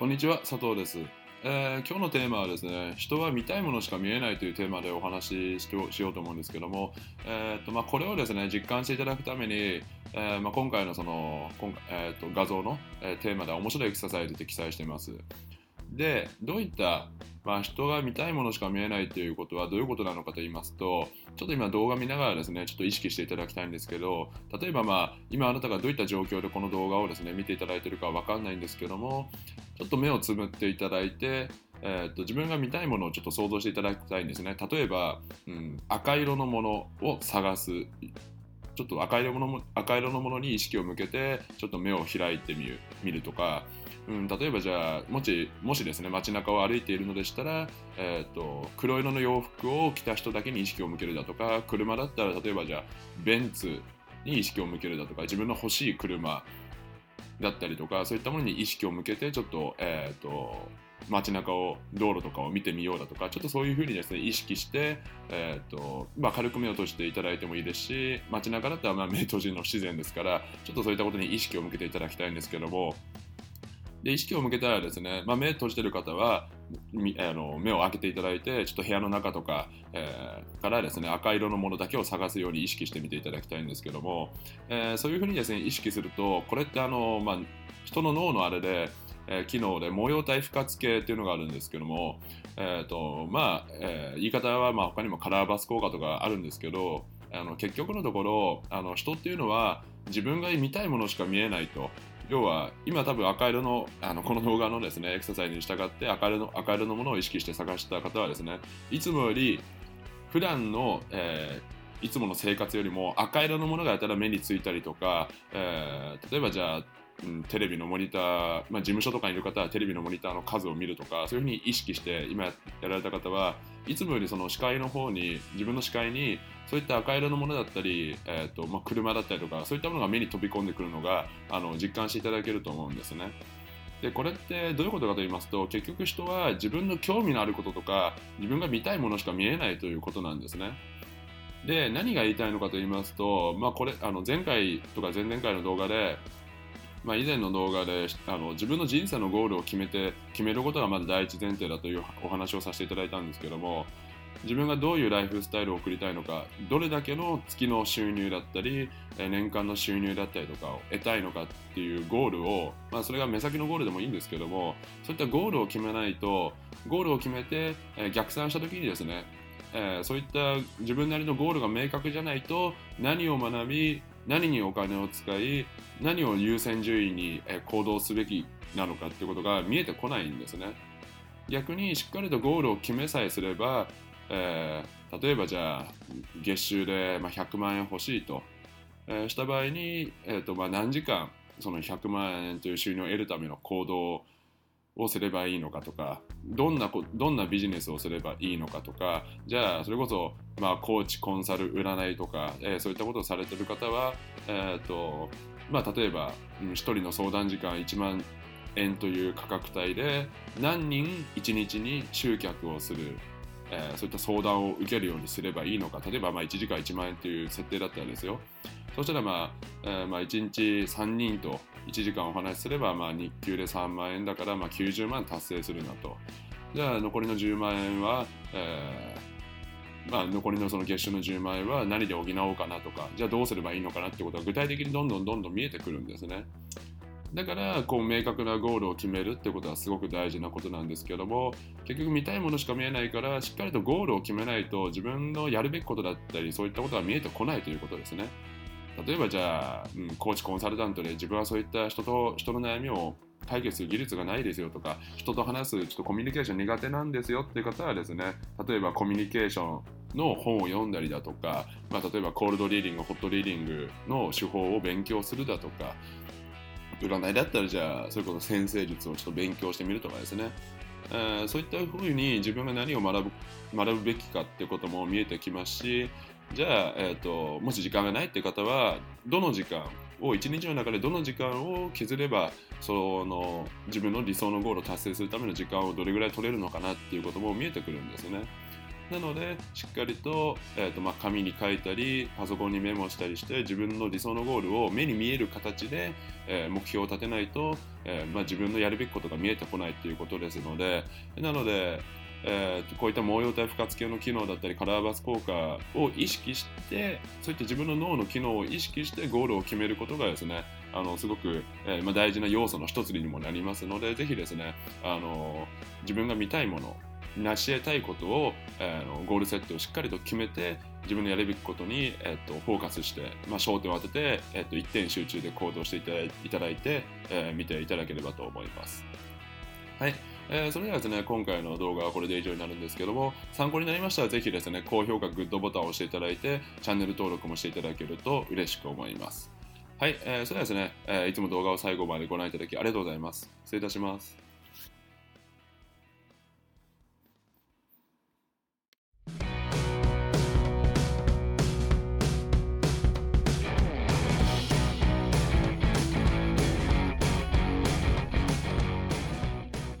こんにちは、佐藤です。えー今日のテーマはですね、人は見たいものしか見えないというテーマでお話ししようと思うんですけども、えーとまあ、これをですね、実感していただくために、えーまあ、今回のその今回、えーと画像の、えーテーマで面白いエクササイズって記載しています。で、どういった、まあ、人が見たいものしか見えないということはどういうことなのかと言いますと、ちょっと今動画見ながらですね、ちょっと意識していただきたいんですけど、例えばまあ、今あなたがどういった状況でこの動画をですね、見ていただいているかわかんないんですけども、ちょっと目をつむっていただいて、えー、と自分が見たいものをちょっと想像していただきたいんですね。例えば、うん、赤色のものを探す。ちょっと赤色のも赤色のものに意識を向けてちょっと目を開いてみる見るとか、うん、例えばじゃあもしもしですね街中を歩いているのでしたら、えー、と黒色の洋服を着た人だけに意識を向けるだとか車だったら例えばじゃあベンツに意識を向けるだとか自分の欲しい車だったりとかそういったものに意識を向けてちょっと,、えー、と街中を道路とかを見てみようだとかちょっとそういうふうにですね意識して、えーとまあ、軽く目を閉じていただいてもいいですし街中だったらまあ目閉じるの不自然ですからちょっとそういったことに意識を向けていただきたいんですけどもで意識を向けたらですね、まあ、目閉じてる方はあの目を開けていただいてちょっと部屋の中とか、えーからですね赤色のものだけを探すように意識してみていただきたいんですけども、えーそういうふうにですね意識するとこれってあの、まあ、人の脳のあれで、えー機能で模様体不活系っていうのがあるんですけども、えーとまあえー言い方はまあ他にもカラーバス効果とかあるんですけどあの結局のところあの人っていうのは自分が見たいものしか見えないと。要は今多分赤色のあのこの動画のですねエクササイズに従って赤色の赤色のものを意識して探した方はですねいつもより普段の、えーいつもの生活よりも赤色のものがやたら目についたりとか、えー例えばじゃあ、うん、テレビのモニター、まあ、事務所とかにいる方はテレビのモニターの数を見るとかそういうふうに意識して今やられた方はいつもよりその視界の方に自分の視界にそういった赤色のものだったり、えーとまあ、車だったりとかそういったものが目に飛び込んでくるのがあの実感していただけると思うんですね。でこれってどういうことかと言いますと結局人は自分の興味のあることとか自分が見たいものしか見えないということなんですね。で何が言いたいのかと言いますと、まあ、これあの前回とか前々回の動画で、まあ、以前の動画であの自分の人生のゴールを決めて決めることがまず第一前提だというお話をさせていただいたんですけども自分がどういうライフスタイルを送りたいのかどれだけの月の収入だったり年間の収入だったりとかを得たいのかっていうゴールを、まあ、それが目先のゴールでもいいんですけどもそういったゴールを決めないとゴールを決めて、逆算した時にですねえーそういった自分なりのゴールが明確じゃないと何を学び何にお金を使い何を優先順位に行動すべきなのかってことが見えてこないんですね。逆にしっかりとゴールを決めさえすれば、えー例えばじゃあ月収で100万円欲しいと、えーした場合に、えーとまあ、何時間その100万円という収入を得るための行動ををすればいいのかとかどんなどんなビジネスをすればいいのかとかじゃあそれこそ、まあ、コーチコンサル占いとか、えーそういったことをされてる方は、えーとまあ、例えば、うん、1人の相談時間1万円という価格帯で何人1日に集客をする、えーそういった相談を受けるようにすればいいのか例えばまあ1時間1万円という設定だったらですよそしたら、まあえーまあ、1日3人と1時間お話しすれば、まあ、日給で3万円だから、まあ、90万達成するなと。じゃあ残りの10万円は、えーまあ、残りのその月収の10万円は何で補おうかなとか、じゃあどうすればいいのかなってことが具体的にどんどんどんどん見えてくるんですね。だからこう明確なゴールを決めるってことはすごく大事なことなんですけども結局見たいものしか見えないからしっかりとゴールを決めないと自分のやるべきことだったりそういったことが見えてこないということですね。例えばじゃあ、うん、コーチコンサルタントで自分はそういった人と人の悩みを解決する技術がないですよとか人と話すちょっとコミュニケーション苦手なんですよっていう方はですね例えばコミュニケーションの本を読んだりだとか、まあ、例えばコールドリーディングホットリーディングの手法を勉強するだとか占いだったらじゃあそれこそ占星術をちょっと勉強してみるとかですね、えーそういったふうに自分が何を学ぶ学ぶべきかっていうことも見えてきますしじゃあ、えー、ともし時間がないっていう方はどの時間を一日の中でどの時間を削ればその自分の理想のゴールを達成するための時間をどれぐらい取れるのかなっていうことも見えてくるんですね。なので、しっかりと,、えーとまあ、紙に書いたり、パソコンにメモしたりして、自分の理想のゴールを目に見える形で、えー、目標を立てないと、えーまあ、自分のやるべきことが見えてこないということですので、なので、えー、こういった毛様体不活系の機能だったりカラーバス効果を意識してそういった自分の脳の機能を意識してゴールを決めることがですねあのすごく、えーまあ、大事な要素の一つにもなりますのでぜひですねあの自分が見たいもの成し得たいことを、えー、ゴール設定をしっかりと決めて自分のやるべきことに、えーと、フォーカスして、まあ、焦点を当てて、えーと、一点集中で行動していただいて、えー、見ていただければと思います。はい、えー、それではですね、今回の動画はこれで以上になるんですけども、参考になりましたらぜひですね、高評価、グッドボタンを押していただいて、チャンネル登録もしていただけると嬉しく思います。はい、えー、それではですね、えー、いつも動画を最後までご覧いただきありがとうございます。失礼いたします。